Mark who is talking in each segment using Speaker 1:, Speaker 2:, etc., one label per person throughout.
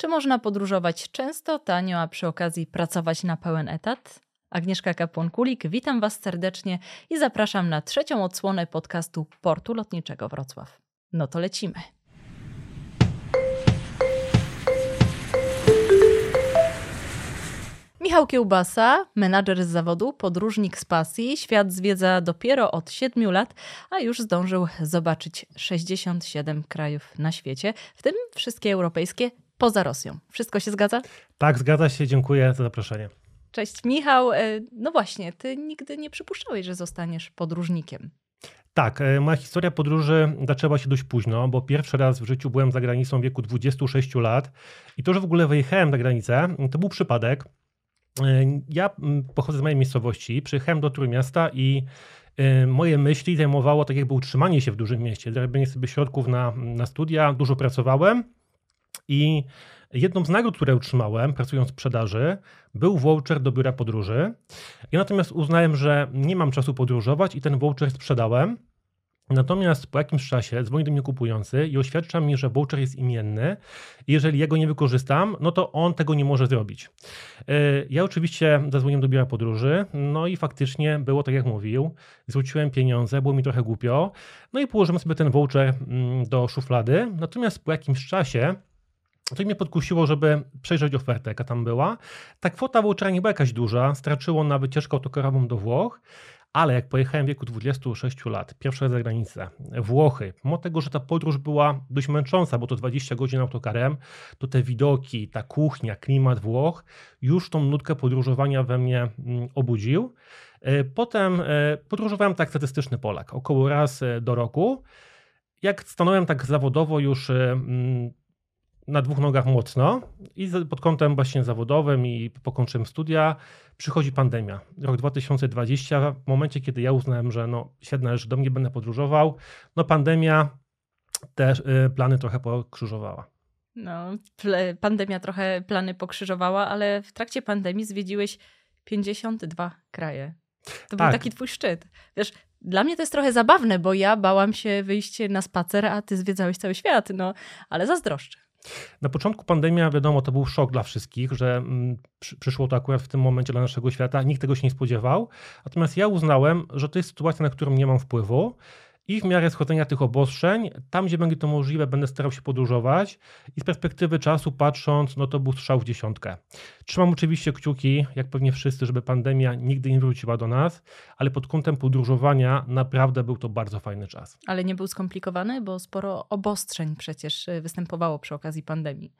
Speaker 1: Czy można podróżować często, tanio, a przy okazji pracować na pełen etat? Agnieszka Kapłon-Kulik, witam Was serdecznie i zapraszam na trzecią odsłonę podcastu Portu Lotniczego Wrocław. No to lecimy. Michał Kiełbasa, menadżer z zawodu, podróżnik z pasji, świat zwiedza dopiero od 7 lat, a już zdążył zobaczyć 67 krajów na świecie, w tym wszystkie europejskie poza Rosją. Wszystko się zgadza?
Speaker 2: Tak, zgadza się. Dziękuję za zaproszenie.
Speaker 1: Cześć Michał. E, no właśnie, ty nigdy nie przypuszczałeś, że zostaniesz podróżnikiem.
Speaker 2: Tak, e, moja historia podróży zaczęła się dość późno, bo pierwszy raz w życiu byłem za granicą w wieku 26 lat i to, że w ogóle wyjechałem za granicę, to był przypadek. E, ja pochodzę z mojej miejscowości, przyjechałem do Trójmiasta i moje myśli zajmowało tak jakby utrzymanie się w dużym mieście, zarobienie sobie środków na, na studia, dużo pracowałem i jedną z nagród, które utrzymałem pracując w sprzedaży, był voucher do biura podróży. Ja natomiast uznałem, że nie mam czasu podróżować i ten voucher sprzedałem. Natomiast po jakimś czasie dzwoni do mnie kupujący i oświadcza mi, że voucher jest imienny jeżeli ja go nie wykorzystam, no to on tego nie może zrobić. E, ja oczywiście zadzwoniłem do biura podróży, no i faktycznie było tak jak mówił. Zwróciłem pieniądze, było mi trochę głupio, no i położyłem sobie ten voucher mm, do szuflady. Natomiast po jakimś czasie to mnie podkusiło, żeby przejrzeć ofertę, jaka tam była. Ta kwota vouchera nie była jakaś duża, straczyło na wycieczkę autokarową do Włoch, ale jak pojechałem w wieku 26 lat, pierwszy raz za granicę, Włochy, mimo tego, że ta podróż była dość męcząca, bo to 20 godzin autokarem, to te widoki, ta kuchnia, klimat Włoch już tą nutkę podróżowania we mnie mm, obudził. E, potem e, podróżowałem tak statystyczny Polak, około raz e, do roku. Jak stanąłem tak zawodowo już mm, na dwóch nogach mocno i pod kątem właśnie zawodowym i po kończeniu studia przychodzi pandemia. Rok 2020, w momencie, kiedy ja uznałem, że no świetne, że do mnie będę podróżował, no pandemia te y, plany trochę pokrzyżowała.
Speaker 1: No, pandemia trochę plany pokrzyżowała, ale w trakcie pandemii zwiedziłeś 52 kraje. To tak. był taki twój szczyt. Wiesz, dla mnie to jest trochę zabawne, bo ja bałam się wyjść na spacer, a ty zwiedzałeś cały świat, no, ale zazdroszczę.
Speaker 2: Na początku pandemia, wiadomo, to był szok dla wszystkich, że mm, przyszło to akurat w tym momencie dla naszego świata. Nikt tego się nie spodziewał. Natomiast ja uznałem, że to jest sytuacja, na którą nie mam wpływu i w miarę schodzenia tych obostrzeń, tam gdzie będzie to możliwe, będę starał się podróżować i z perspektywy czasu patrząc, no to był strzał w dziesiątkę. Trzymam oczywiście kciuki, jak pewnie wszyscy, żeby pandemia nigdy nie wróciła do nas, ale pod kątem podróżowania naprawdę był to bardzo fajny czas.
Speaker 1: Ale nie był skomplikowany, bo sporo obostrzeń przecież y, występowało przy okazji pandemii.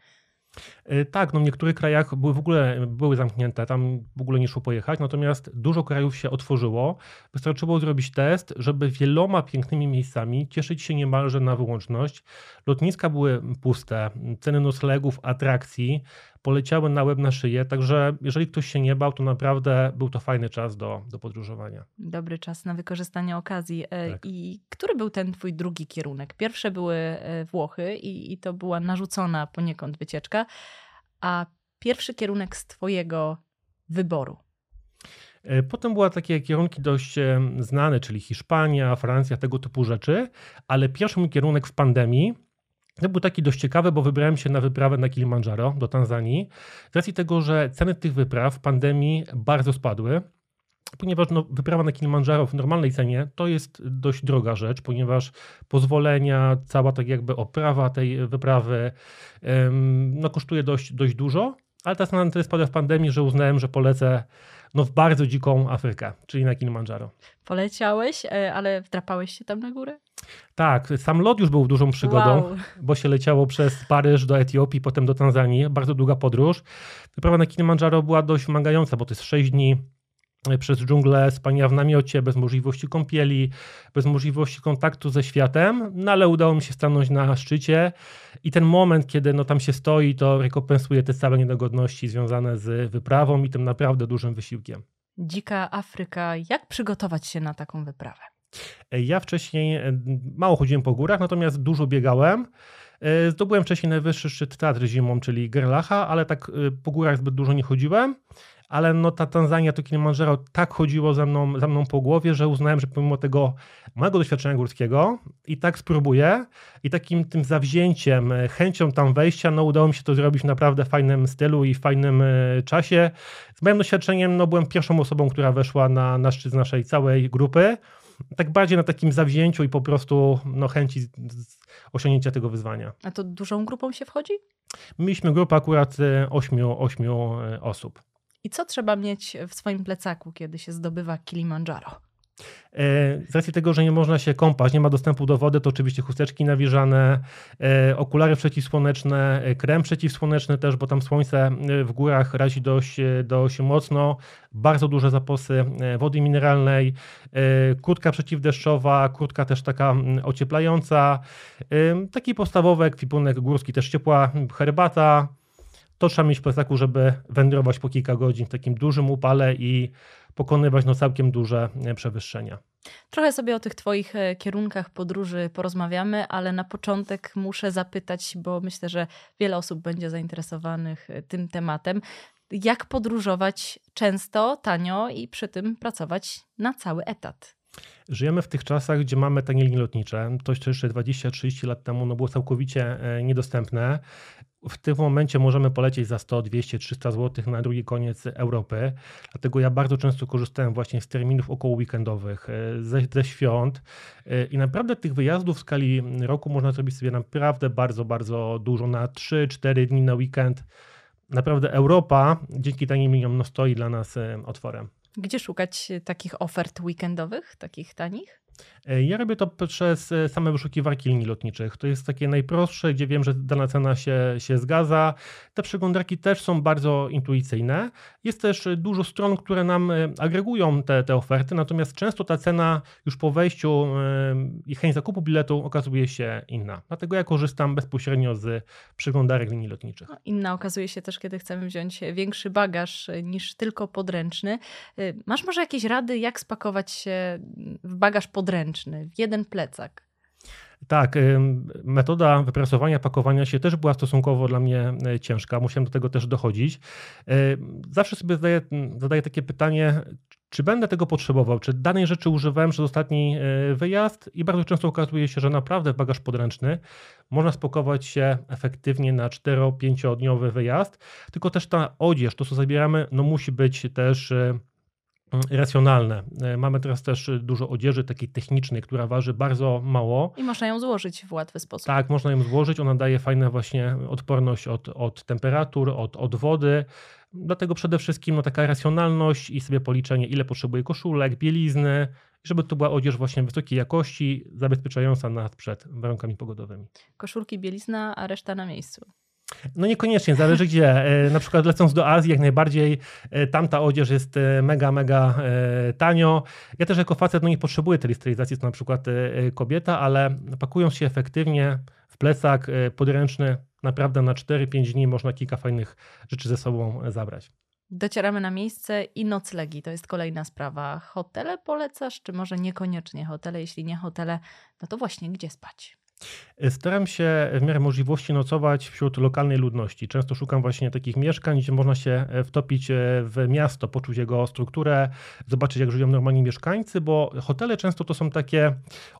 Speaker 2: E, tak, no w niektórych krajach były w ogóle były zamknięte, tam w ogóle nie szło pojechać, natomiast dużo krajów się otworzyło. Wystarczyło zrobić test, żeby wieloma pięknymi miejscami cieszyć się niemalże na wyłączność. Lotniska były puste, ceny noclegów, atrakcji poleciały na łeb na szyję, także jeżeli ktoś się nie bał, to naprawdę był to fajny czas do, do podróżowania.
Speaker 1: Dobry czas na wykorzystanie okazji. E, tak. I który był ten twój drugi kierunek? Pierwsze były e, Włochy i, i to była narzucona poniekąd wycieczka, a pierwszy kierunek z twojego wyboru?
Speaker 2: E, potem były takie kierunki dość znane, czyli Hiszpania, Francja, tego typu rzeczy, ale pierwszy mój kierunek w pandemii to był taki dość ciekawy, bo wybrałem się na wyprawę na Kilimandżaro do Tanzanii. Z racji tego, że ceny tych wypraw w pandemii bardzo spadły, ponieważ no, wyprawa na Kilimandżaro w normalnej cenie to jest dość droga rzecz, ponieważ pozwolenia, cała tak jakby oprawa tej wyprawy no, kosztuje dość, dość dużo, ale ta cena tyle spadła w pandemii, że uznałem, że polecę no, w bardzo dziką Afrykę, czyli na Kilimandżaro.
Speaker 1: Poleciałeś, e, ale wdrapałeś się tam na górę?
Speaker 2: Tak, sam lot już był dużą przygodą, wow. bo się leciało przez Paryż do Etiopii, potem do Tanzanii. Bardzo długa podróż. Wyprawa na Kilimandżaro była dość wymagająca, bo to jest 6 dni e, przez dżunglę, spania w namiocie, bez możliwości kąpieli, bez możliwości kontaktu ze światem, no ale udało mi się stanąć na szczycie i ten moment, kiedy no, tam się stoi, to rekompensuje te całe niedogodności związane z wyprawą i tym naprawdę dużym wysiłkiem.
Speaker 1: Dzika Afryka, jak przygotować się na taką wyprawę?
Speaker 2: Ja wcześniej e, mało chodziłem po górach, natomiast dużo biegałem. E, zdobyłem wcześniej najwyższy szczyt Tatry zimą, czyli Gerlacha, ale tak e, po górach zbyt dużo nie chodziłem. ale no ta Tanzania, to Kilimandżaro tak chodziło za mną, za mną po głowie, że uznałem, że pomimo tego małego doświadczenia górskiego i tak spróbuję i takim tym zawzięciem, chęcią tam wejścia, no udało mi się to zrobić w naprawdę fajnym stylu i fajnym czasie. Z moim doświadczeniem, no byłem pierwszą osobą, która weszła na, na szczyt naszej całej grupy tak bardziej na takim zawzięciu i po prostu no, chęci osiągnięcia tego wyzwania.
Speaker 1: A to dużą grupą się wchodzi?
Speaker 2: Mieliśmy grupę akurat 8, e, 8 e, osób.
Speaker 1: I co trzeba mieć w swoim plecaku, kiedy się zdobywa Kilimandżaro?
Speaker 2: E, z racji tego, że nie można się kąpać, nie ma dostępu do wody, to oczywiście chusteczki nawilżane, e, okulary przeciwsłoneczne, e, krem przeciwsłoneczny też, bo tam słońce w górach razi dość, dość mocno, bardzo duże zaposy wody mineralnej, kurtka przeciwdeszczowa, kurtka też taka ocieplająca, taki podstawowy ekwipunek górski, też ciepła herbata, to trzeba mieć w plecaku, żeby wędrować po kilka godzin w takim dużym upale i pokonywać no całkiem duże e, przewyższenia.
Speaker 1: Trochę sobie o tych Twoich e, kierunkach podróży porozmawiamy, ale na początek muszę zapytać, bo myślę, że wiele osób będzie zainteresowanych e, tym tematem. Jak podróżować często, tanio i przy tym pracować na cały etat?
Speaker 2: Żyjemy w tych czasach, gdzie mamy tanie linie lotnicze. To jeszcze 20-30 lat temu no było całkowicie niedostępne w tym momencie możemy polecieć za 100, 200, 300 zł na drugi koniec Europy. Dlatego ja bardzo często korzystałem właśnie z terminów około weekendowych, e, ze, ze świąt e, i naprawdę tych wyjazdów w skali roku można zrobić sobie naprawdę bardzo, bardzo dużo na 3-4 dni na weekend. Naprawdę Europa dzięki tanim liniom no, stoi dla nas e, otworem.
Speaker 1: Gdzie szukać takich ofert weekendowych, takich tanich?
Speaker 2: E, ja robię to przez e, same wyszukiwarki linii lotniczych. To jest takie najprostsze, gdzie wiem, że dana cena się, się zgadza. Te przeglądarki też są bardzo intuicyjne. Jest też dużo stron, które nam e, agregują te, te oferty, natomiast często ta cena już po wejściu i chęć zakupu biletu okazuje się inna. Dlatego ja korzystam bezpośrednio z przeglądarek linii lotniczych. No,
Speaker 1: inna okazuje się też, kiedy chcemy wziąć większy bagaż niż tylko podręczny. Masz może jakieś rady, jak spakować się w bagaż podręczny? Podręczny, w jeden plecak.
Speaker 2: Tak, metoda wyprasowania, pakowania się też była stosunkowo dla mnie e, ciężka. Musiałem do tego też dochodzić. E, zawsze sobie zadaję, zadaję takie pytanie, czy będę tego potrzebował, czy danej rzeczy używałem przez ostatni e, wyjazd i bardzo często okazuje się, że naprawdę bagaż podręczny można spakować się efektywnie na 4-5 dniowy wyjazd, tylko też ta odzież, to co zabieramy, no musi być też racjonalne. E, mamy teraz też dużo odzieży takiej technicznej, która waży bardzo mało.
Speaker 1: I można ją złożyć w łatwy sposób.
Speaker 2: Tak, można ją złożyć. Ona daje fajną właśnie odporność od, od temperatur, od, od wody. Dlatego przede wszystkim no, taka racjonalność i sobie policzenie, ile potrzebuje koszulek, bielizny, żeby to była odzież właśnie wysokiej jakości, zabezpieczająca nas przed warunkami pogodowymi.
Speaker 1: Koszulki, bielizna, a reszta na miejscu.
Speaker 2: No niekoniecznie, zależy gdzie. E, na przykład lecąc do Azji, jak najbardziej e, tamta odzież jest e, mega, mega tanio. Ja też jako facet no nie potrzebuję tej stylizacji, to na przykład kobieta, ale pakując się efektywnie w plecak podręczny, naprawdę na 4-5 dni można kilka fajnych rzeczy ze sobą zabrać.
Speaker 1: Docieramy na miejsce i noclegi to jest kolejna sprawa. Hotele polecasz, czy może niekoniecznie hotele? Jeśli nie hotele, no to właśnie gdzie spać?
Speaker 2: Staram się w miarę możliwości nocować wśród lokalnej ludności. Często szukam właśnie takich mieszkań, gdzie można się e, wtopić e, w miasto, poczuć jego strukturę, zobaczyć jak żyją normalni mieszkańcy, bo hotele często to są takie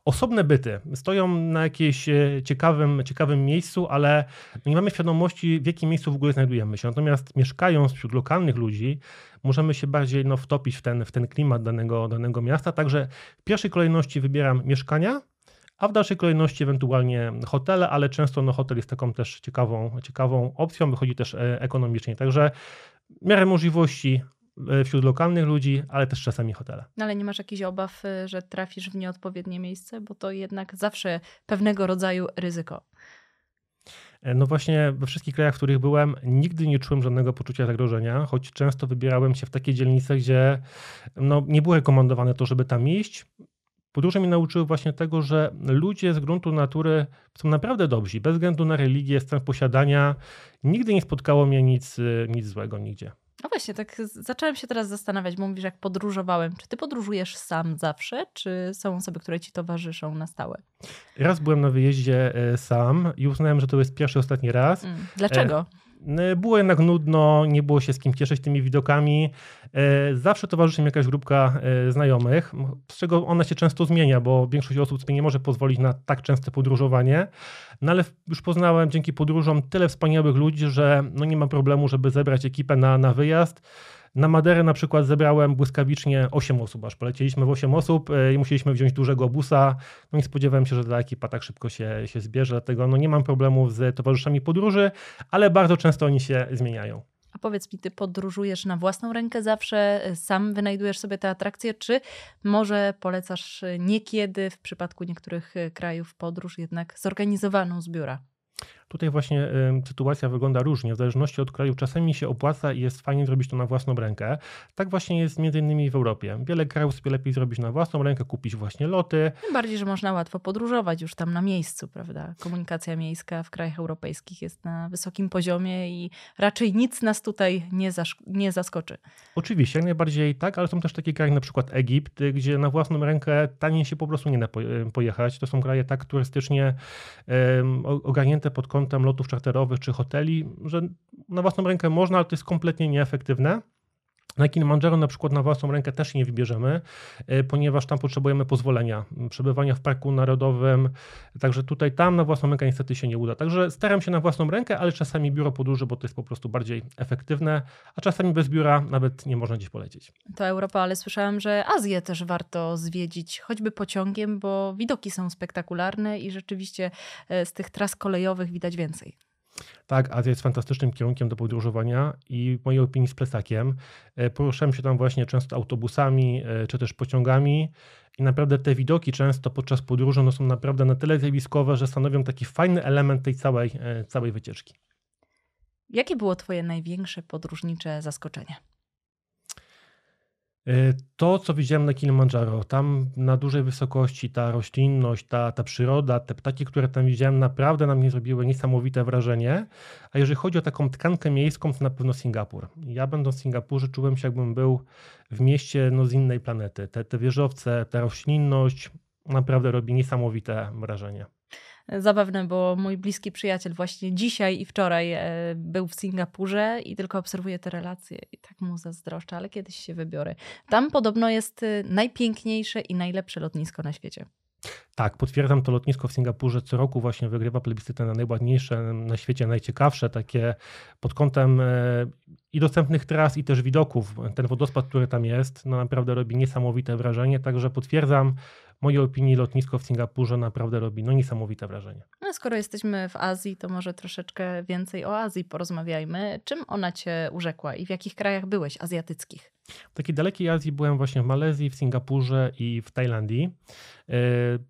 Speaker 2: osobne byty. Stoją na jakimś e, ciekawym, ciekawym miejscu, ale nie mamy świadomości w jakim miejscu w ogóle znajdujemy się. Natomiast mieszkając wśród lokalnych ludzi, możemy się bardziej no, wtopić w ten, w ten klimat danego, danego miasta. Także w pierwszej kolejności wybieram mieszkania, a w dalszej kolejności ewentualnie hotele, ale często no, hotel jest taką też ciekawą, ciekawą opcją, wychodzi też e, ekonomicznie. Także w miarę możliwości e, wśród lokalnych ludzi, ale też czasami hotele.
Speaker 1: No ale nie masz jakichś obaw, e, że trafisz w nieodpowiednie miejsce, bo to jednak zawsze pewnego rodzaju ryzyko.
Speaker 2: No właśnie we wszystkich krajach, w których byłem, nigdy nie czułem żadnego poczucia zagrożenia, choć często wybierałem się w takie dzielnice, gdzie no, nie było rekomendowane to, żeby tam iść. Podróże mi nauczyły właśnie tego, że ludzie z gruntu natury są naprawdę dobrzy, bez względu na religię, stan posiadania. Nigdy nie spotkało mnie nic, nic złego nigdzie.
Speaker 1: No właśnie, tak zacząłem się teraz zastanawiać, bo mówisz, jak podróżowałem. Czy ty podróżujesz sam zawsze, czy są osoby, które ci towarzyszą na stałe?
Speaker 2: Raz byłem na wyjeździe e, sam i uznałem, że to jest pierwszy, ostatni raz. Mm.
Speaker 1: Dlaczego?
Speaker 2: Było jednak nudno, nie było się z kim cieszyć tymi widokami. Zawsze towarzyszy mi jakaś grupka znajomych, z czego ona się często zmienia, bo większość osób sobie nie może pozwolić na tak częste podróżowanie. No ale już poznałem dzięki podróżom tyle wspaniałych ludzi, że no nie ma problemu, żeby zebrać ekipę na, na wyjazd. Na Maderę na przykład zebrałem błyskawicznie 8 osób, aż polecieliśmy w 8 osób e, i musieliśmy wziąć dużego busa. No nie spodziewałem się, że ta ekipa tak szybko się, się zbierze, dlatego no nie mam problemu z towarzyszami podróży, ale bardzo często oni się zmieniają.
Speaker 1: A powiedz mi, ty podróżujesz na własną rękę zawsze, e, sam wynajdujesz sobie te atrakcje, czy może polecasz niekiedy w przypadku niektórych e, krajów podróż jednak zorganizowaną z biura?
Speaker 2: Tutaj właśnie sytuacja wygląda różnie, w zależności od kraju. Czasami się opłaca i jest fajnie zrobić to na własną rękę. Tak właśnie jest między innymi w Europie. Wiele krajów sobie lepiej zrobić na własną rękę, kupić właśnie loty.
Speaker 1: Tym bardziej, że można łatwo podróżować już tam na miejscu, prawda? Komunikacja miejska w krajach europejskich jest na wysokim poziomie i raczej nic nas tutaj nie, nie zaskoczy.
Speaker 2: Oczywiście, jak najbardziej tak, ale są też takie kraje, na przykład Egipt, gdzie na własną rękę taniej się po prostu nie da pojechać. To są kraje tak turystycznie um, ogarnięte pod kątem kątem lotów czarterowych czy hoteli, że na własną rękę można, ale to jest kompletnie nieefektywne. Na Kilimanjaro na przykład na własną rękę też nie wybierzemy, e, ponieważ tam potrzebujemy pozwolenia przebywania w parku narodowym, także tutaj tam na własną rękę niestety się nie uda. Także staram się na własną rękę, ale czasami biuro podróży, bo to jest po prostu bardziej efektywne, a czasami bez biura nawet nie można gdzieś polecieć.
Speaker 1: To Europa, ale słyszałam, że Azję też warto zwiedzić, choćby pociągiem, bo widoki są spektakularne i rzeczywiście e, z tych tras kolejowych widać więcej.
Speaker 2: Tak, Azja jest fantastycznym kierunkiem do podróżowania i w mojej opinii z plecakiem. E, poruszałem się tam właśnie często autobusami e, czy też pociągami i naprawdę te widoki często podczas podróży no są naprawdę na tyle zjawiskowe, że stanowią taki fajny element tej całej, e, całej wycieczki.
Speaker 1: Jakie było Twoje największe podróżnicze zaskoczenie?
Speaker 2: E, to, co widziałem na Kilimandżaro, tam na dużej wysokości ta roślinność, ta, ta przyroda, te ptaki, które tam widziałem, naprawdę na mnie zrobiły niesamowite wrażenie. A jeżeli chodzi o taką tkankę miejską, to na pewno Singapur. Ja będąc w Singapurze czułem się, jakbym był w mieście no, z innej planety. Te, te wieżowce, ta roślinność naprawdę robi niesamowite wrażenie
Speaker 1: zabawne, bo mój bliski przyjaciel właśnie dzisiaj i wczoraj e, był w Singapurze i tylko obserwuje te relacje i tak mu zazdroszczę, ale kiedyś się wybiorę. Tam podobno jest y, najpiękniejsze i najlepsze lotnisko na świecie.
Speaker 2: Tak, potwierdzam to lotnisko w Singapurze co roku właśnie wygrywa plebiscytę na najładniejsze na świecie, najciekawsze, takie pod kątem e, i dostępnych tras i też widoków. Ten wodospad, który tam jest, no naprawdę robi niesamowite wrażenie, także potwierdzam mojej opinii lotnisko w Singapurze naprawdę robi no niesamowite wrażenie.
Speaker 1: No, skoro jesteśmy w Azji, to może troszeczkę więcej o Azji porozmawiajmy. Czym ona cię urzekła i w jakich krajach byłeś azjatyckich?
Speaker 2: W takiej dalekiej Azji byłem właśnie w Malezji, w Singapurze i w Tajlandii. E,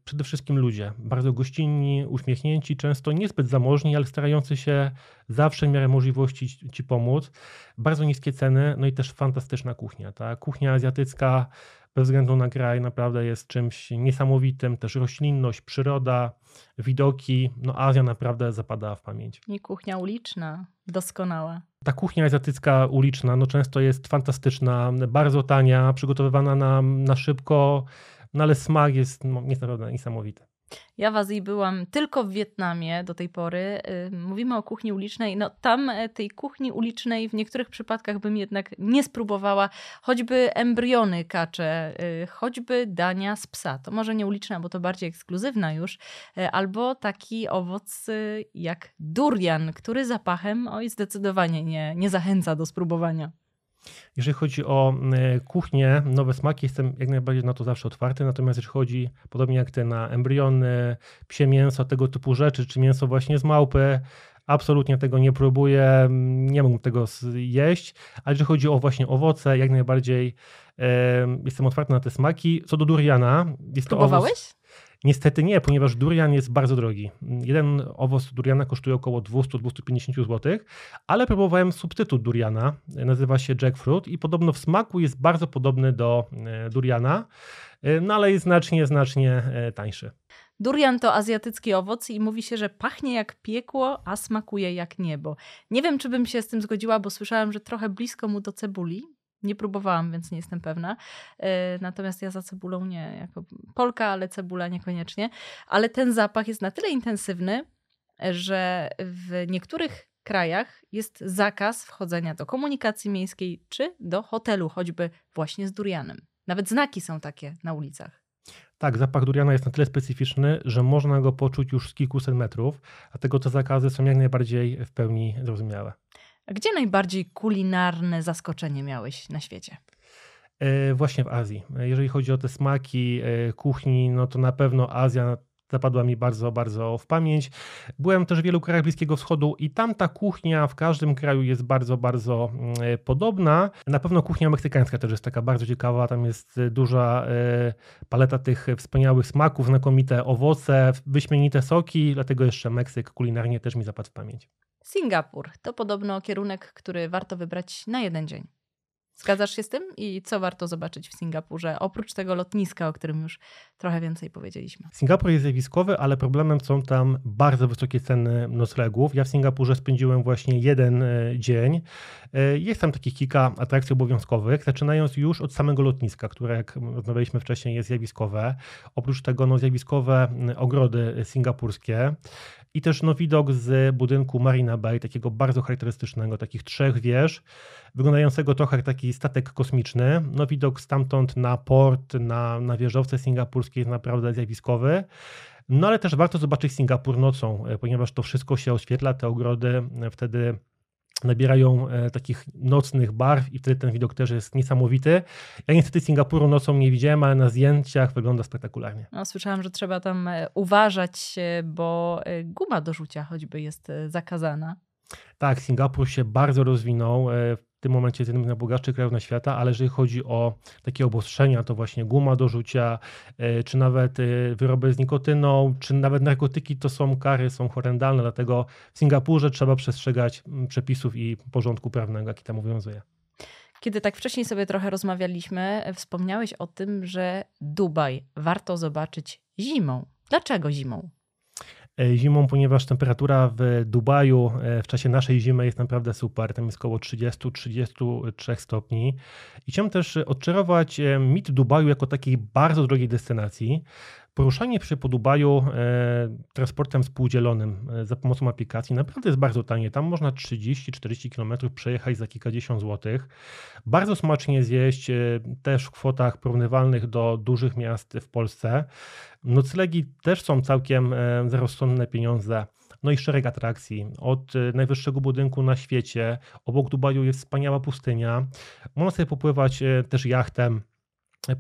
Speaker 2: przede wszystkim ludzie, bardzo gościnni, uśmiechnięci, często niezbyt zamożni, ale starający się zawsze w miarę możliwości ci pomóc. Bardzo niskie ceny, no i też fantastyczna kuchnia. Ta kuchnia azjatycka bez względu na kraj naprawdę jest czymś niesamowitym. Też roślinność, przyroda, widoki. No Azja naprawdę zapada w pamięć.
Speaker 1: I kuchnia uliczna, doskonała.
Speaker 2: Ta kuchnia azjatycka uliczna no często jest fantastyczna, bardzo tania, przygotowywana na, na szybko, no ale smak jest no, naprawdę niesamowity.
Speaker 1: Ja w Azji byłam tylko w Wietnamie do tej pory. Y, mówimy o kuchni ulicznej. No tam e, tej kuchni ulicznej w niektórych przypadkach bym jednak nie spróbowała. Choćby embriony kacze, y, choćby dania z psa. To może nie uliczna, bo to bardziej ekskluzywna już. E, albo taki owoc y, jak durian, który zapachem oj zdecydowanie nie, nie zachęca do spróbowania.
Speaker 2: Jeżeli chodzi o e, kuchnię, nowe smaki, jestem jak najbardziej na to zawsze otwarty. Natomiast jeżeli chodzi, podobnie jak ty, na embriony, psie mięso, tego typu rzeczy, czy mięso właśnie z małpy, absolutnie tego nie próbuję, nie mógłbym tego jeść. Ale jeżeli chodzi o właśnie owoce, jak najbardziej e, jestem otwarty na te smaki. Co do duriana, jest
Speaker 1: to Próbowałeś?
Speaker 2: Owoc, Niestety nie, ponieważ durian jest bardzo drogi. Jeden owoc duriana kosztuje około 200-250 zł, ale próbowałem substytut duriana, nazywa się jackfruit i podobno w smaku jest bardzo podobny do e, duriana, e, no ale jest znacznie, znacznie e, tańszy.
Speaker 1: Durian to azjatycki owoc i mówi się, że pachnie jak piekło, a smakuje jak niebo. Nie wiem, czy bym się z tym zgodziła, bo słyszałam, że trochę blisko mu do cebuli, nie próbowałam, więc nie jestem pewna. E, natomiast ja za cebulą nie, jako Polka, ale cebula niekoniecznie. Ale ten zapach jest na tyle intensywny, że w niektórych krajach jest zakaz wchodzenia do komunikacji miejskiej czy do hotelu, choćby właśnie z durianem. Nawet znaki są takie na ulicach.
Speaker 2: Tak, zapach duriana jest na tyle specyficzny, że można go poczuć już z kilkuset metrów, dlatego te zakazy są jak najbardziej w pełni zrozumiałe.
Speaker 1: Gdzie najbardziej kulinarne zaskoczenie miałeś na świecie?
Speaker 2: E, właśnie w Azji. Jeżeli chodzi o te smaki e, kuchni, no to na pewno Azja zapadła mi bardzo, bardzo w pamięć. Byłem też w wielu krajach Bliskiego Wschodu i tam ta kuchnia w każdym kraju jest bardzo, bardzo mm, podobna. Na pewno kuchnia meksykańska też jest taka bardzo ciekawa. Tam jest duża paleta tych wspaniałych smaków, znakomite owoce, wyśmienite soki, dlatego jeszcze Meksyk kulinarnie też mi zapadł w pamięć.
Speaker 1: Singapur to podobno kierunek, który warto wybrać na jeden dzień. Zgadzasz się z tym? I co warto zobaczyć w Singapurze, oprócz tego lotniska, o którym już trochę więcej powiedzieliśmy?
Speaker 2: Singapur jest zjawiskowy, ale problemem są tam bardzo wysokie ceny noclegów. Ja w Singapurze spędziłem właśnie jeden e, dzień. E, jest tam takich kilka atrakcji obowiązkowych, zaczynając już od samego lotniska, które, jak rozmawialiśmy wcześniej, jest zjawiskowe. Oprócz tego no, zjawiskowe ogrody singapurskie i też no, widok z budynku Marina Bay, takiego bardzo charakterystycznego, takich trzech wież, wyglądającego trochę jak taki statek kosmiczny. No, widok stamtąd na port, na, na wieżowce singapurskie jest naprawdę zjawiskowy. No ale też warto zobaczyć Singapur nocą, e, ponieważ to wszystko się oświetla, te ogrody e, wtedy nabierają e, takich nocnych barw i wtedy ten widok też jest niesamowity. Ja niestety Singapuru nocą nie widziałem, ale na zdjęciach wygląda spektakularnie.
Speaker 1: No, słyszałam, że trzeba tam uważać, bo guma do rzucia choćby jest zakazana.
Speaker 2: Tak, Singapur się bardzo rozwinął tym momencie jednym z najbogatszych krajów na świata, ale jeżeli chodzi o takie obostrzenia, to właśnie guma do rzucia, e, czy nawet e, wyroby z nikotyną, czy nawet narkotyki, to są kary, są horrendalne, dlatego w Singapurze trzeba przestrzegać mm, przepisów i porządku prawnego, jaki tam obowiązuje.
Speaker 1: Kiedy tak wcześniej sobie trochę rozmawialiśmy, wspomniałeś o tym, że Dubaj warto zobaczyć zimą. Dlaczego zimą?
Speaker 2: E, zimą, ponieważ temperatura w Dubaju e, w czasie naszej zimy jest naprawdę super. Tam jest około 30-33 stopni. I chciałem też odczarować e, mit Dubaju jako takiej bardzo drogiej destynacji. Poruszanie się po Dubaju e, transportem współdzielonym e, za pomocą aplikacji naprawdę jest bardzo tanie. Tam można 30-40 km przejechać za kilkadziesiąt złotych. Bardzo smacznie zjeść, e, też w kwotach porównywalnych do dużych miast w Polsce. Noclegi też są całkiem za rozsądne pieniądze. No i szereg atrakcji. Od najwyższego budynku na świecie, obok Dubaju jest wspaniała pustynia. Można sobie popływać też jachtem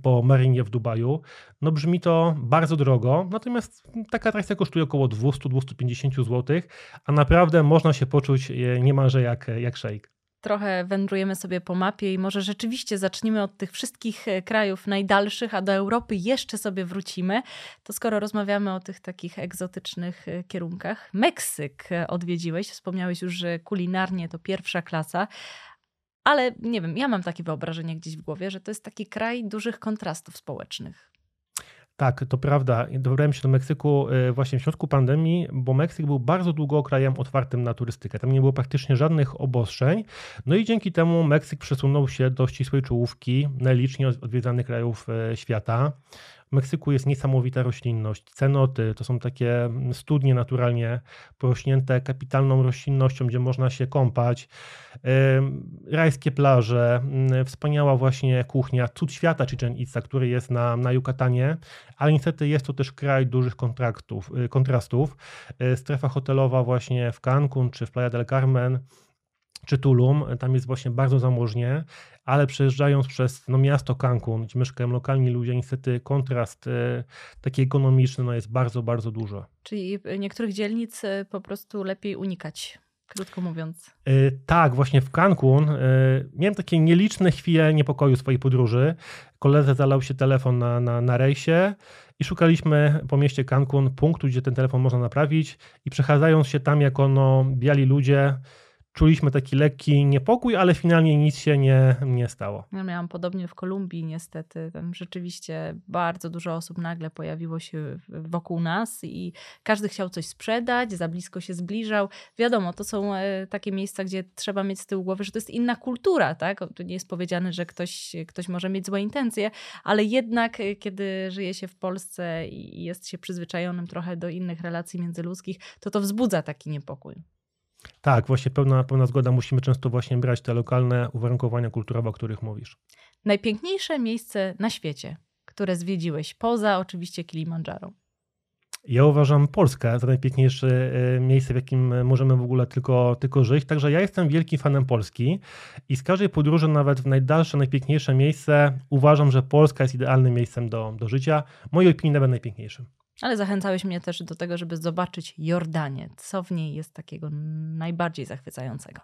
Speaker 2: po marynie w Dubaju. No brzmi to bardzo drogo, natomiast taka atrakcja kosztuje około 200-250 zł, a naprawdę można się poczuć niemalże jak, jak szejk
Speaker 1: trochę wędrujemy sobie po mapie i może rzeczywiście zaczniemy od tych wszystkich e, krajów najdalszych, a do Europy jeszcze sobie wrócimy. To skoro rozmawiamy o tych takich egzotycznych e, kierunkach, Meksyk e, odwiedziłeś, wspomniałeś już, że kulinarnie to pierwsza klasa. Ale nie wiem, ja mam takie wyobrażenie gdzieś w głowie, że to jest taki kraj dużych kontrastów społecznych.
Speaker 2: Tak, to prawda. Dobrałem się do Meksyku e, właśnie w środku pandemii, bo Meksyk był bardzo długo krajem otwartym na turystykę. Tam nie było praktycznie żadnych obostrzeń. No i dzięki temu Meksyk przesunął się do ścisłej czołówki najliczniej odwiedzanych krajów e, świata. Meksyku jest niesamowita roślinność. Cenoty to są takie studnie naturalnie porośnięte kapitalną roślinnością, gdzie można się kąpać. Rajskie plaże, wspaniała właśnie kuchnia, cud świata Chichen Itza, który jest na, na Yucatanie, ale niestety jest to też kraj dużych kontraktów, y, kontrastów. Y, strefa hotelowa właśnie w Cancun czy w Playa del Carmen czy Tulum, tam jest właśnie bardzo zamożnie, ale przejeżdżając przez no, miasto Cancun, gdzie mieszkają lokalni ludzie, niestety kontrast e, taki ekonomiczny no, jest bardzo, bardzo dużo.
Speaker 1: Czyli niektórych dzielnic e, po prostu lepiej unikać krótko mówiąc. E,
Speaker 2: tak, właśnie w Cancun miałem takie nieliczne chwile niepokoju swojej podróży. Koledze zalał się telefon na, na, na rejsie i szukaliśmy po mieście Cancun punktu, gdzie ten telefon można naprawić i przechadzając się tam jako no, biali ludzie, czuliśmy taki lekki niepokój, ale finalnie nic się nie, nie stało.
Speaker 1: Ja miałam podobnie w Kolumbii niestety. Tam rzeczywiście bardzo dużo osób nagle pojawiło się wokół nas i każdy chciał coś sprzedać, za blisko się zbliżał. Wiadomo, to są e, takie miejsca, gdzie trzeba mieć z tyłu głowy, że to jest inna kultura, tak? To nie jest powiedziane, że ktoś, ktoś może mieć złe intencje, ale jednak e, kiedy żyje się w Polsce i jest się przyzwyczajonym trochę do innych relacji międzyludzkich, to to wzbudza taki niepokój.
Speaker 2: Tak, właśnie pełna, pełna zgoda. Musimy często właśnie brać te lokalne uwarunkowania kulturowe, o których mówisz.
Speaker 1: Najpiękniejsze miejsce na świecie, które zwiedziłeś, poza oczywiście Kilimandżaro.
Speaker 2: Ja uważam Polskę za najpiękniejsze e, miejsce, w jakim możemy w ogóle tylko, tylko żyć. Także ja jestem wielkim fanem Polski i z każdej podróży, nawet w najdalsze, najpiękniejsze miejsce, uważam, że Polska jest idealnym miejscem do, do życia. Mojej opinii nawet najpiękniejszym.
Speaker 1: Ale zachęcałeś mnie też do tego, żeby zobaczyć Jordanię. Co w niej jest takiego najbardziej zachwycającego?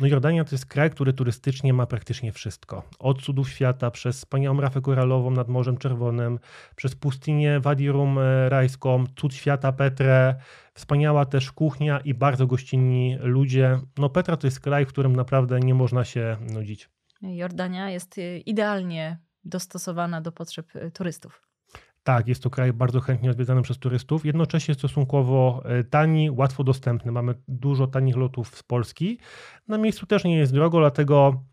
Speaker 2: No Jordania to jest kraj, który turystycznie ma praktycznie wszystko. Od cudów świata, przez wspaniałą rafę koralową nad Morzem Czerwonym, przez pustynię Wadi Rum e, rajską, cud świata Petrę, wspaniała też kuchnia i bardzo gościnni ludzie. No Petra to jest kraj, w którym naprawdę nie można się nudzić.
Speaker 1: Jordania jest e, idealnie dostosowana do potrzeb e, turystów.
Speaker 2: Tak, jest to kraj bardzo chętnie odwiedzany przez turystów, jednocześnie stosunkowo e, tani, łatwo dostępny. Mamy dużo tanich lotów z Polski. Na miejscu też nie jest drogo, dlatego,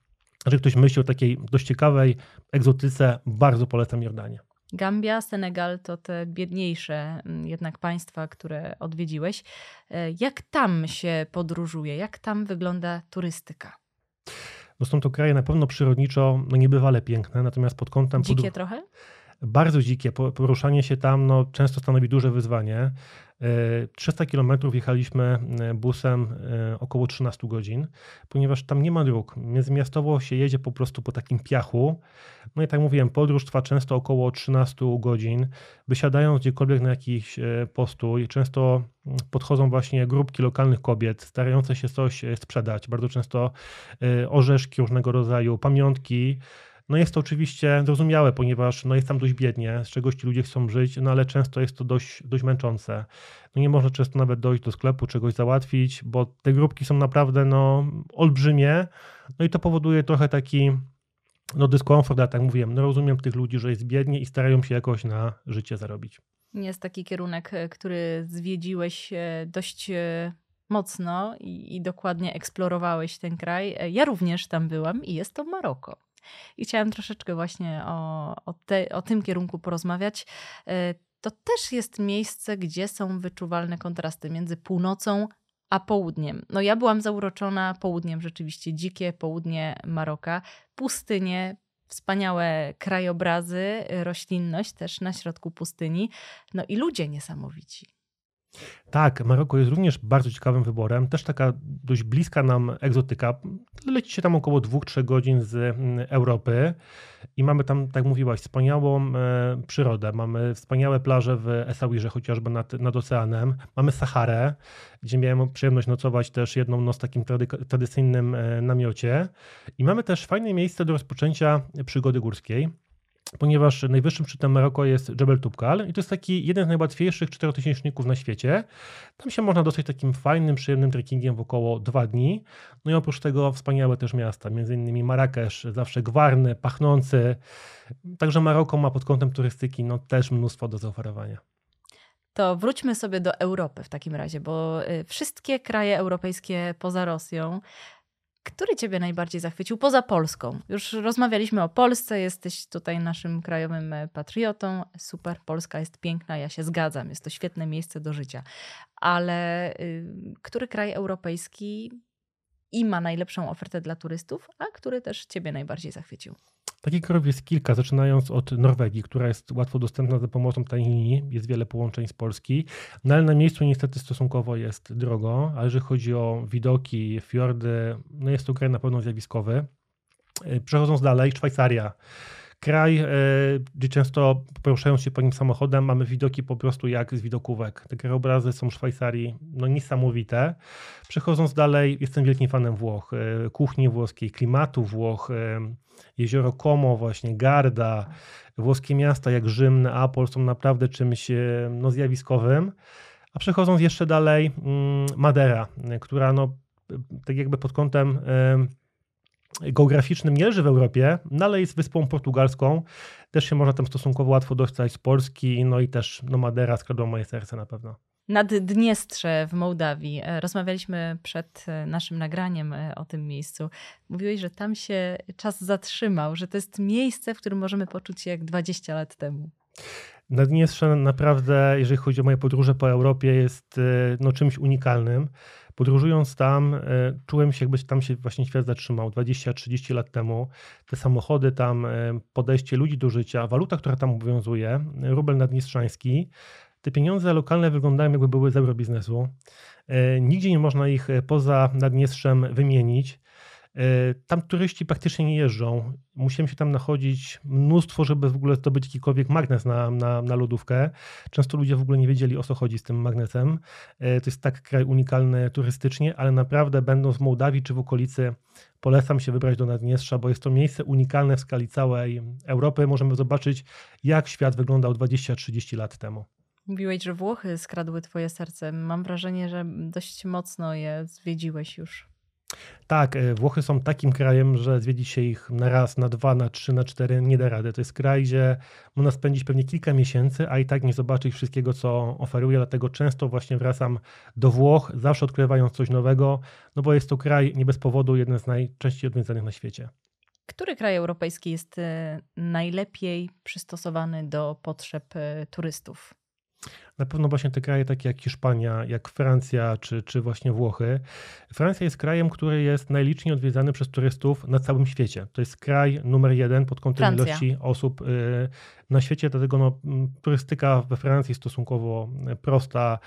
Speaker 2: że ktoś myśli o takiej dość ciekawej egzotyce, bardzo polecam Jordanię.
Speaker 1: Gambia, Senegal to te biedniejsze mm, jednak państwa, które odwiedziłeś. E, jak tam się podróżuje? Jak tam wygląda turystyka?
Speaker 2: No są to kraje na pewno przyrodniczo no niebywale piękne, natomiast pod kątem...
Speaker 1: Dzikie trochę?
Speaker 2: Bardzo dzikie. Poruszanie się tam no, często stanowi duże wyzwanie. 300 e, km jechaliśmy e, busem e, około 13 godzin, ponieważ tam nie ma dróg. Międzymiastowo się jedzie po prostu po takim piachu. No i tak mówiłem, podróż trwa często około 13 godzin. Wysiadając gdziekolwiek na jakiś postój, często mm, podchodzą właśnie grupki lokalnych kobiet, starające się coś sprzedać. Bardzo często orzeszki różnego rodzaju, pamiątki. No jest to oczywiście zrozumiałe, ponieważ no jest tam dość biednie, z czegoś ci ludzie chcą żyć, no ale często jest to dość, dość męczące. No nie można często nawet dojść do sklepu, czegoś załatwić, bo te grupki są naprawdę no, olbrzymie, no i to powoduje trochę taki no dyskomfort, ja tak mówiłem, no rozumiem tych ludzi, że jest biednie i starają się jakoś na życie zarobić.
Speaker 1: Jest taki kierunek, e, który zwiedziłeś e, dość e, mocno i, i dokładnie eksplorowałeś ten kraj. Ja również tam byłam i jest to Maroko. I chciałam troszeczkę właśnie o, o, te, o tym kierunku porozmawiać. E, to też jest miejsce, gdzie są wyczuwalne kontrasty między północą a południem. No ja byłam zauroczona południem, rzeczywiście dzikie południe Maroka, pustynie, wspaniałe krajobrazy, roślinność też na środku pustyni, no i ludzie niesamowici.
Speaker 2: Tak, Maroko jest również bardzo ciekawym wyborem. Też taka dość bliska nam egzotyka. Leci się tam około 2-3 godzin z mm, Europy i mamy tam, tak mówiłaś, wspaniałą e, przyrodę. Mamy wspaniałe plaże w Essaouirze, chociażby nad, nad oceanem. Mamy Saharę, gdzie miałem przyjemność nocować też jedną noc w takim trady, tradycyjnym e, namiocie. I mamy też fajne miejsce do rozpoczęcia przygody górskiej ponieważ najwyższym szczytem Maroko jest Jebel Tubkal i to jest taki jeden z najłatwiejszych czterotysięczników na świecie. Tam się można dostać takim fajnym, przyjemnym trekkingiem w około dwa dni. No i oprócz tego wspaniałe też miasta, między innymi Marrakesz, zawsze gwarny, pachnący. Także Maroko ma pod kątem turystyki no, też mnóstwo do zaoferowania.
Speaker 1: To wróćmy sobie do Europy w takim razie, bo y, wszystkie kraje europejskie poza Rosją który Ciebie najbardziej zachwycił poza Polską? Już rozmawialiśmy o Polsce, jesteś tutaj naszym krajowym e, patriotą. Super, Polska jest piękna, ja się zgadzam, jest to świetne miejsce do życia. Ale y, który kraj europejski i ma najlepszą ofertę dla turystów, a który też Ciebie najbardziej zachwycił?
Speaker 2: Takich krajów jest kilka, zaczynając od Norwegii, która jest łatwo dostępna za pomocą taniej linii, jest wiele połączeń z Polski, no ale na miejscu niestety stosunkowo jest drogo, a jeżeli chodzi o widoki, fiordy, no jest to kraj na pewno zjawiskowy. E, przechodząc dalej, Szwajcaria. Kraj, e, gdzie często poruszając się po nim samochodem, mamy widoki po prostu jak z widokówek. Te krajobrazy są w Szwajcarii no, niesamowite. Przechodząc dalej, jestem wielkim fanem Włoch, e, kuchni włoskiej, klimatu Włoch, jezioro Como, właśnie Garda, włoskie miasta jak Rzym, Neapol są naprawdę czymś e, no, zjawiskowym. A przechodząc jeszcze dalej, mm, Madera, która no, tak jakby pod kątem geograficznym nie leży w Europie, no ale jest wyspą portugalską. Też się można tam stosunkowo łatwo dostać z Polski, no i też no Madera skradła moje serce na pewno.
Speaker 1: Naddniestrze w Mołdawii. E, rozmawialiśmy przed e, naszym nagraniem e, o tym miejscu. Mówiłeś, że tam się czas zatrzymał, że to jest miejsce, w którym możemy poczuć się jak 20 lat temu.
Speaker 2: Naddniestrze naprawdę, jeżeli chodzi o moje podróże po Europie, jest no, czymś unikalnym. Podróżując tam, e, czułem się, jakby tam się właśnie świat zatrzymał 20-30 lat temu. Te samochody tam, e, podejście ludzi do życia, waluta, która tam obowiązuje, rubel naddniestrzański. Te pieniądze lokalne wyglądają, jakby były z eurobiznesu. E, nigdzie nie można ich poza Naddniestrzem wymienić. E, tam turyści praktycznie nie jeżdżą. Musiałem się tam nachodzić mnóstwo, żeby w ogóle zdobyć jakikolwiek magnes na, na, na lodówkę. Często ludzie w ogóle nie wiedzieli o co chodzi z tym magnesem. E, to jest tak kraj unikalny turystycznie, ale naprawdę będąc w Mołdawii czy w okolicy polecam się wybrać do Naddniestrza, bo jest to miejsce unikalne w skali całej Europy. Możemy zobaczyć jak świat wyglądał 20-30 lat temu.
Speaker 1: Mówiłeś, że Włochy skradły twoje serce. Mam wrażenie, że dość mocno je zwiedziłeś już.
Speaker 2: Tak, e, Włochy są takim krajem, że zwiedzić się ich na raz, na dwa, na trzy, na cztery nie da rady. To jest kraj, gdzie można spędzić pewnie kilka miesięcy, a i tak nie zobaczyć wszystkiego, co oferuje, dlatego często właśnie wracam do Włoch, zawsze odkrywając coś nowego, no bo jest to kraj nie bez powodu jeden z najczęściej odwiedzanych na świecie.
Speaker 1: Który kraj europejski jest e, najlepiej przystosowany do potrzeb e, turystów?
Speaker 2: Na pewno właśnie te kraje takie jak Hiszpania, jak Francja czy, czy właśnie Włochy. Francja jest krajem, który jest najliczniej odwiedzany przez turystów na całym świecie. To jest kraj numer jeden pod kątem Francja. ilości osób y, na świecie, dlatego no, turystyka we Francji jest stosunkowo e, prosta,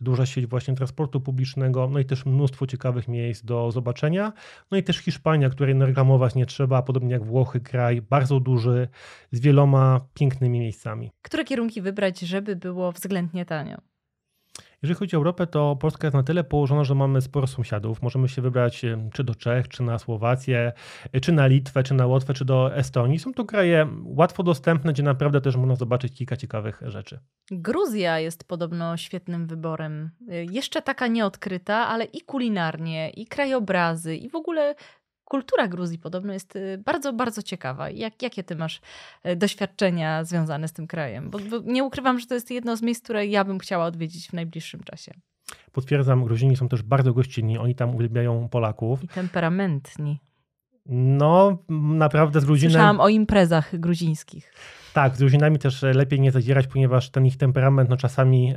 Speaker 2: duża sieć właśnie transportu publicznego, no i też mnóstwo ciekawych miejsc do zobaczenia. No i też Hiszpania, której reklamować nie trzeba, podobnie jak Włochy, kraj bardzo duży, z wieloma pięknymi miejscami.
Speaker 1: Które kierunki wybrać, żeby było względnie tanio?
Speaker 2: Jeżeli chodzi o Europę, to Polska jest na tyle położona, że mamy sporo sąsiadów. Możemy się wybrać czy do Czech, czy na Słowację, e, czy na Litwę, czy na Łotwę, czy do Estonii. Są to kraje łatwo dostępne, gdzie naprawdę też można zobaczyć kilka ciekawych rzeczy.
Speaker 1: Gruzja jest podobno świetnym wyborem. E, jeszcze taka nieodkryta, ale i kulinarnie, i krajobrazy, i w ogóle kultura Gruzji podobno jest y, bardzo, bardzo ciekawa. Jak, jakie ty masz y, doświadczenia związane z tym krajem? Bo, bo, nie ukrywam, że to jest jedno z miejsc, które ja bym chciała odwiedzić w najbliższym czasie.
Speaker 2: Potwierdzam, Gruzini są też bardzo gościnni. Oni tam uwielbiają Polaków.
Speaker 1: I temperamentni.
Speaker 2: No, naprawdę z Gruzinem...
Speaker 1: Słyszałam o imprezach gruzińskich.
Speaker 2: Tak, z Gruzinami też e, lepiej nie zadzierać, ponieważ ten ich temperament no, czasami e,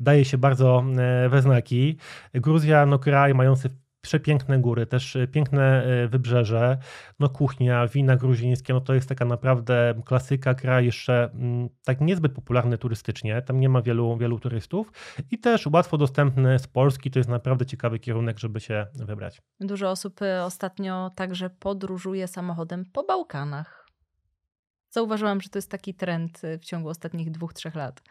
Speaker 2: daje się bardzo e, we znaki. Gruzja, no kraj mający przepiękne góry, też e, piękne e, wybrzeże, no kuchnia, wina gruzińskie, no to jest taka naprawdę klasyka, kraj jeszcze mm, tak niezbyt popularny turystycznie, tam nie ma wielu, wielu turystów i też łatwo dostępny z Polski, to jest naprawdę ciekawy kierunek, żeby się wybrać.
Speaker 1: Dużo osób e, ostatnio także podróżuje samochodem po Bałkanach. Zauważyłam, że to jest taki trend w ciągu ostatnich dwóch, trzech lat.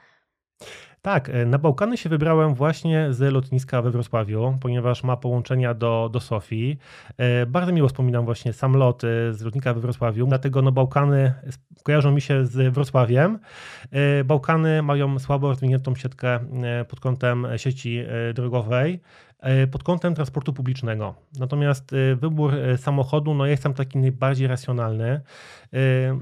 Speaker 2: Tak, e, na Bałkany się wybrałem właśnie z lotniska we Wrocławiu, ponieważ ma połączenia do, do Sofii. E, bardzo miło wspominam właśnie sam lot z lotnika we Wrocławiu, dlatego no Bałkany kojarzą mi się z Wrocławiem. E, Bałkany mają słabo rozwiniętą siatkę pod kątem sieci drogowej. E, pod kątem transportu publicznego. Natomiast e, wybór e, samochodu, no jest tam taki najbardziej racjonalny,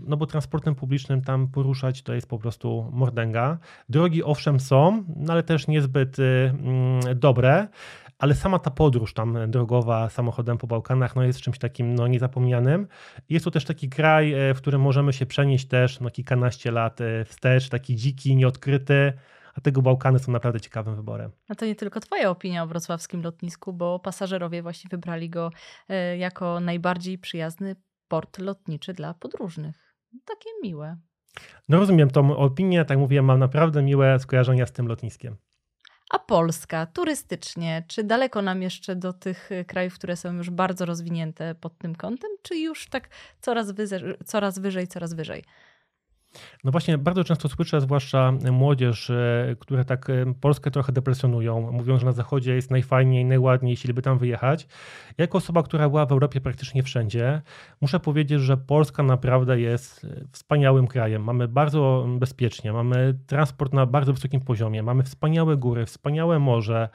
Speaker 2: no bo transportem publicznym tam poruszać to jest po prostu mordęga. Drogi owszem są, no ale też niezbyt mm, dobre ale sama ta podróż tam drogowa samochodem po Bałkanach no jest czymś takim no, niezapomnianym. Jest to też taki kraj, w którym możemy się przenieść też no, kilkanaście lat wstecz, taki dziki, nieodkryty, a tego Bałkany są naprawdę ciekawym wyborem.
Speaker 1: A to nie tylko Twoja opinia o wrocławskim lotnisku, bo pasażerowie właśnie wybrali go e, jako najbardziej przyjazny port lotniczy dla podróżnych. Takie miłe.
Speaker 2: No rozumiem tą opinię, tak mówię, mam naprawdę miłe skojarzenia z tym lotniskiem.
Speaker 1: A Polska turystycznie, czy daleko nam jeszcze do tych e, krajów, które są już bardzo rozwinięte pod tym kątem, czy już tak coraz wyżej, coraz wyżej, coraz wyżej?
Speaker 2: No właśnie, bardzo często słyszę, zwłaszcza młodzież, e, które tak e, Polskę trochę depresjonują. Mówią, że na zachodzie jest najfajniej, najładniej, jeśli by tam wyjechać. Jako osoba, która była w Europie praktycznie wszędzie, muszę powiedzieć, że Polska naprawdę jest e, wspaniałym krajem. Mamy bardzo bezpiecznie, mamy transport na bardzo wysokim poziomie, mamy wspaniałe góry, wspaniałe morze,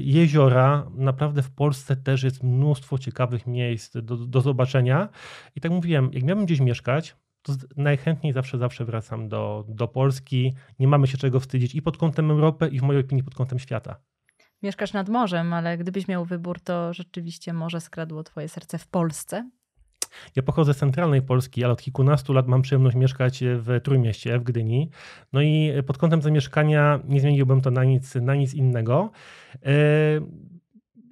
Speaker 2: jeziora. Naprawdę w Polsce też jest mnóstwo ciekawych miejsc do, do zobaczenia. I tak mówiłem, jak miałbym gdzieś mieszkać, to najchętniej zawsze, zawsze wracam do, do Polski. Nie mamy się czego wstydzić i pod kątem Europy, i w mojej opinii pod kątem świata.
Speaker 1: Mieszkasz nad morzem, ale gdybyś miał wybór, to rzeczywiście morze skradło twoje serce w Polsce?
Speaker 2: Ja pochodzę z centralnej Polski, ale od kilkunastu lat mam przyjemność mieszkać w Trójmieście, w Gdyni. No i pod kątem zamieszkania nie zmieniłbym to na nic, na nic innego. E,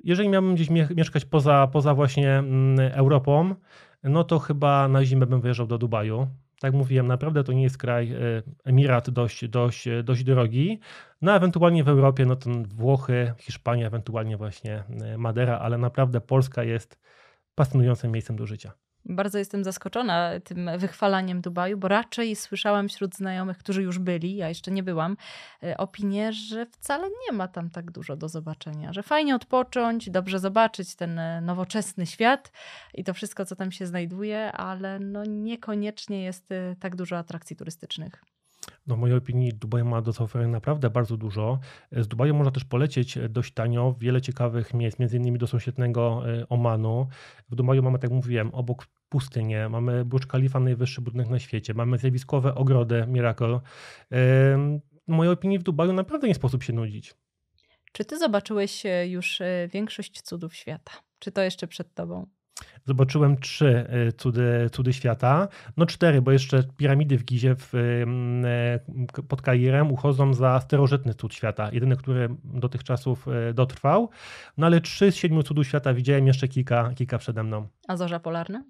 Speaker 2: jeżeli miałbym gdzieś mieszkać poza, poza właśnie mm, Europą, no to chyba na zimę bym wyjeżdżał do Dubaju. Tak mówiłem, naprawdę to nie jest kraj, e, emirat dość, dość, dość drogi. No ewentualnie w Europie, no to Włochy, Hiszpania, ewentualnie właśnie e, Madera, ale naprawdę Polska jest pasjonującym miejscem do życia.
Speaker 1: Bardzo jestem zaskoczona tym wychwalaniem Dubaju, bo raczej słyszałam wśród znajomych, którzy już byli, ja jeszcze nie byłam, e, opinię, że wcale nie ma tam tak dużo do zobaczenia, że fajnie odpocząć, dobrze zobaczyć ten e, nowoczesny świat i to wszystko, co tam się znajduje, ale no niekoniecznie jest e, tak dużo atrakcji turystycznych.
Speaker 2: No w mojej opinii Dubaj ma do zaoferowania naprawdę bardzo dużo. Z Dubaju można też polecieć dość tanio, wiele ciekawych miejsc, między innymi do sąsiedniego Omanu. W Dubaju mamy, tak mówiłem, obok pustynię, mamy Burj Khalifa, najwyższy budynek na świecie, mamy zjawiskowe ogrody Miracle. W mojej opinii w Dubaju naprawdę nie sposób się nudzić.
Speaker 1: Czy ty zobaczyłeś e, już e, większość cudów świata? Czy to jeszcze przed tobą?
Speaker 2: Zobaczyłem trzy e, cudy, cudy świata. No cztery, bo jeszcze piramidy w Gizie w, pod Kairem uchodzą za starożytny cud świata. Jedyny, który do tych czasów dotrwał. No ale trzy z siedmiu cudów świata widziałem jeszcze kilka, kilka przede mną.
Speaker 1: A zorza polarna?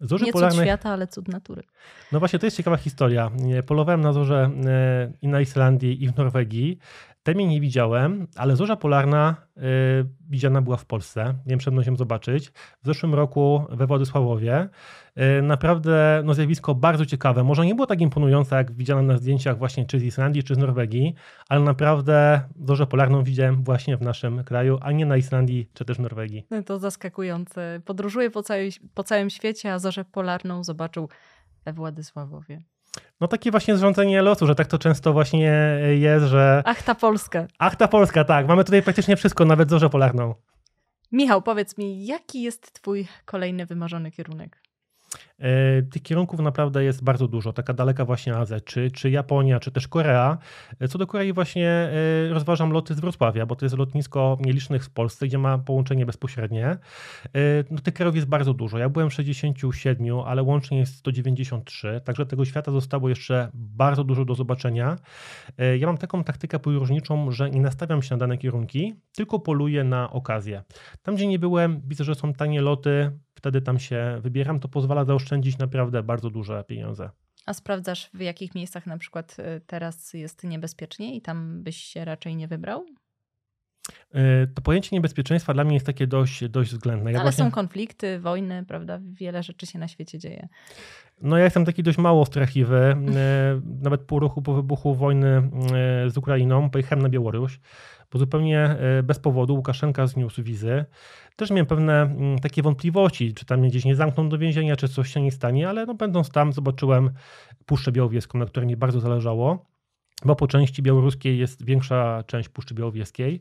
Speaker 2: Zorze
Speaker 1: Nie
Speaker 2: polarne...
Speaker 1: cud świata, ale cud natury.
Speaker 2: No właśnie, to jest ciekawa historia. Polowałem na zorze e, i na Islandii, i w Norwegii. Temi nie widziałem, ale zorza polarna y, widziana była w Polsce. Miałem przyjemność ją zobaczyć. W zeszłym roku we Władysławowie. Y, naprawdę no, zjawisko bardzo ciekawe. Może nie było tak imponujące, jak widziane na zdjęciach właśnie czy z Islandii, czy z Norwegii, ale naprawdę zorzę polarną widziałem właśnie w naszym kraju, a nie na Islandii, czy też Norwegii.
Speaker 1: No to zaskakujące. Podróżuję po, całej, po całym świecie, a zorzę polarną zobaczył we Władysławowie.
Speaker 2: No takie właśnie zrządzenie losu, że tak to często właśnie jest, że...
Speaker 1: Ach, ta Polska.
Speaker 2: Ach, ta Polska, tak. Mamy tutaj praktycznie wszystko, nawet zorzę polarną.
Speaker 1: Michał, powiedz mi, jaki jest twój kolejny wymarzony kierunek?
Speaker 2: E, tych kierunków naprawdę jest bardzo dużo. Taka daleka właśnie Azja, czy, czy Japonia, czy też Korea. E, co do Korei właśnie e, rozważam loty z Wrocławia, bo to jest lotnisko nielicznych w Polsce, gdzie ma połączenie bezpośrednie. No, tych krajów jest bardzo dużo. Ja byłem w 67, ale łącznie jest 193, także tego świata zostało jeszcze bardzo dużo do zobaczenia. Ja mam taką taktykę podróżniczą, że nie nastawiam się na dane kierunki, tylko poluję na okazję. Tam, gdzie nie byłem, widzę, że są tanie loty, wtedy tam się wybieram, to pozwala zaoszczędzić naprawdę bardzo duże pieniądze.
Speaker 1: A sprawdzasz, w jakich miejscach na przykład y, teraz jest niebezpiecznie i tam byś się raczej nie wybrał?
Speaker 2: Y, to pojęcie niebezpieczeństwa dla mnie jest takie dość, dość względne.
Speaker 1: Ja Ale właśnie... są konflikty, wojny, prawda? Wiele rzeczy się na świecie dzieje.
Speaker 2: No ja jestem taki dość mało strachliwy. Y, nawet pół roku po wybuchu wojny z Ukrainą pojechałem na Białoruś, bo zupełnie bez powodu Łukaszenka zniósł wizy. Też miałem pewne mm, takie wątpliwości, czy tam mnie gdzieś nie zamkną do więzienia, czy coś się nie stanie, ale no będąc tam zobaczyłem Puszczę Białowieską, na której mi bardzo zależało bo po części białoruskiej jest większa część Puszczy Białowieskiej.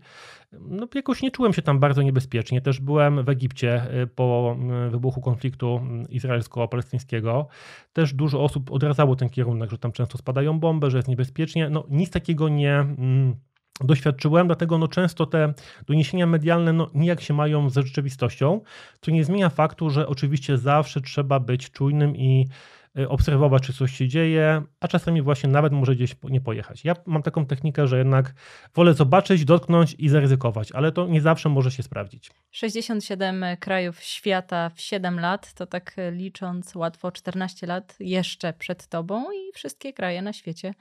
Speaker 2: No, jakoś nie czułem się tam bardzo niebezpiecznie. Też byłem w Egipcie y, po y, wybuchu konfliktu izraelsko-palestyńskiego. Też dużo osób odradzało ten kierunek, że tam często spadają bomby, że jest niebezpiecznie. No, nic takiego nie mm, doświadczyłem, dlatego no często te doniesienia medialne no nijak się mają z rzeczywistością, co nie zmienia faktu, że oczywiście zawsze trzeba być czujnym i y, obserwować, czy coś się dzieje, a czasami właśnie nawet może gdzieś nie pojechać. Ja mam taką technikę, że jednak wolę zobaczyć, dotknąć i zaryzykować, ale to nie zawsze może się sprawdzić.
Speaker 1: 67 krajów świata w 7 lat, to tak licząc łatwo 14 lat jeszcze przed tobą i wszystkie kraje na świecie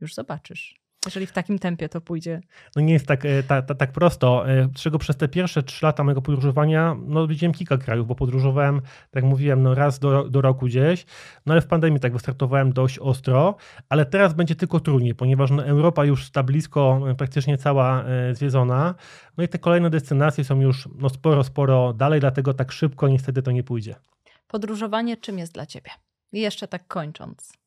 Speaker 1: już zobaczysz. Jeżeli w takim tempie to pójdzie.
Speaker 2: No nie jest tak, e, ta, ta, tak prosto. E, czego przez te pierwsze trzy lata mojego podróżowania, no widziałem kilka krajów, bo podróżowałem, tak jak mówiłem, no raz do, do roku gdzieś, no ale w pandemii tak wystartowałem dość ostro, ale teraz będzie tylko trudniej, ponieważ no, Europa już está blisko, e, praktycznie cała zwiedzona, no i te kolejne destynacje są już no, sporo, sporo dalej, dlatego tak szybko niestety to nie pójdzie.
Speaker 1: Podróżowanie czym jest dla ciebie? I jeszcze tak kończąc.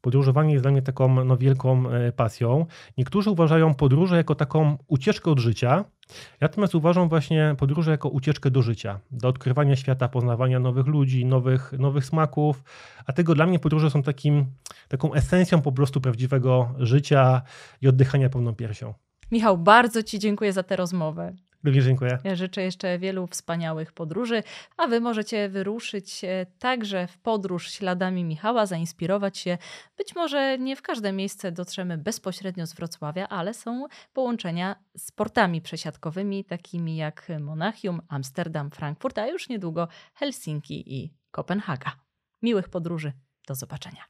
Speaker 2: Podróżowanie jest dla mnie taką no, wielką e, pasją. Niektórzy uważają podróże jako taką ucieczkę od życia. Ja natomiast uważam właśnie podróże jako ucieczkę do życia, do odkrywania świata, poznawania nowych ludzi, nowych, nowych smaków. A tego dla mnie podróże są takim, taką esencją po prostu prawdziwego życia i oddychania pełną piersią.
Speaker 1: Michał, bardzo Ci dziękuję za tę rozmowę.
Speaker 2: Również dziękuję.
Speaker 1: Ja życzę jeszcze wielu wspaniałych podróży, a wy możecie wyruszyć także w podróż śladami Michała, zainspirować się. Być może nie w każde miejsce dotrzemy bezpośrednio z Wrocławia, ale są połączenia z portami przesiadkowymi, takimi jak Monachium, Amsterdam, Frankfurt, a już niedługo Helsinki i Kopenhaga. Miłych podróży. Do zobaczenia.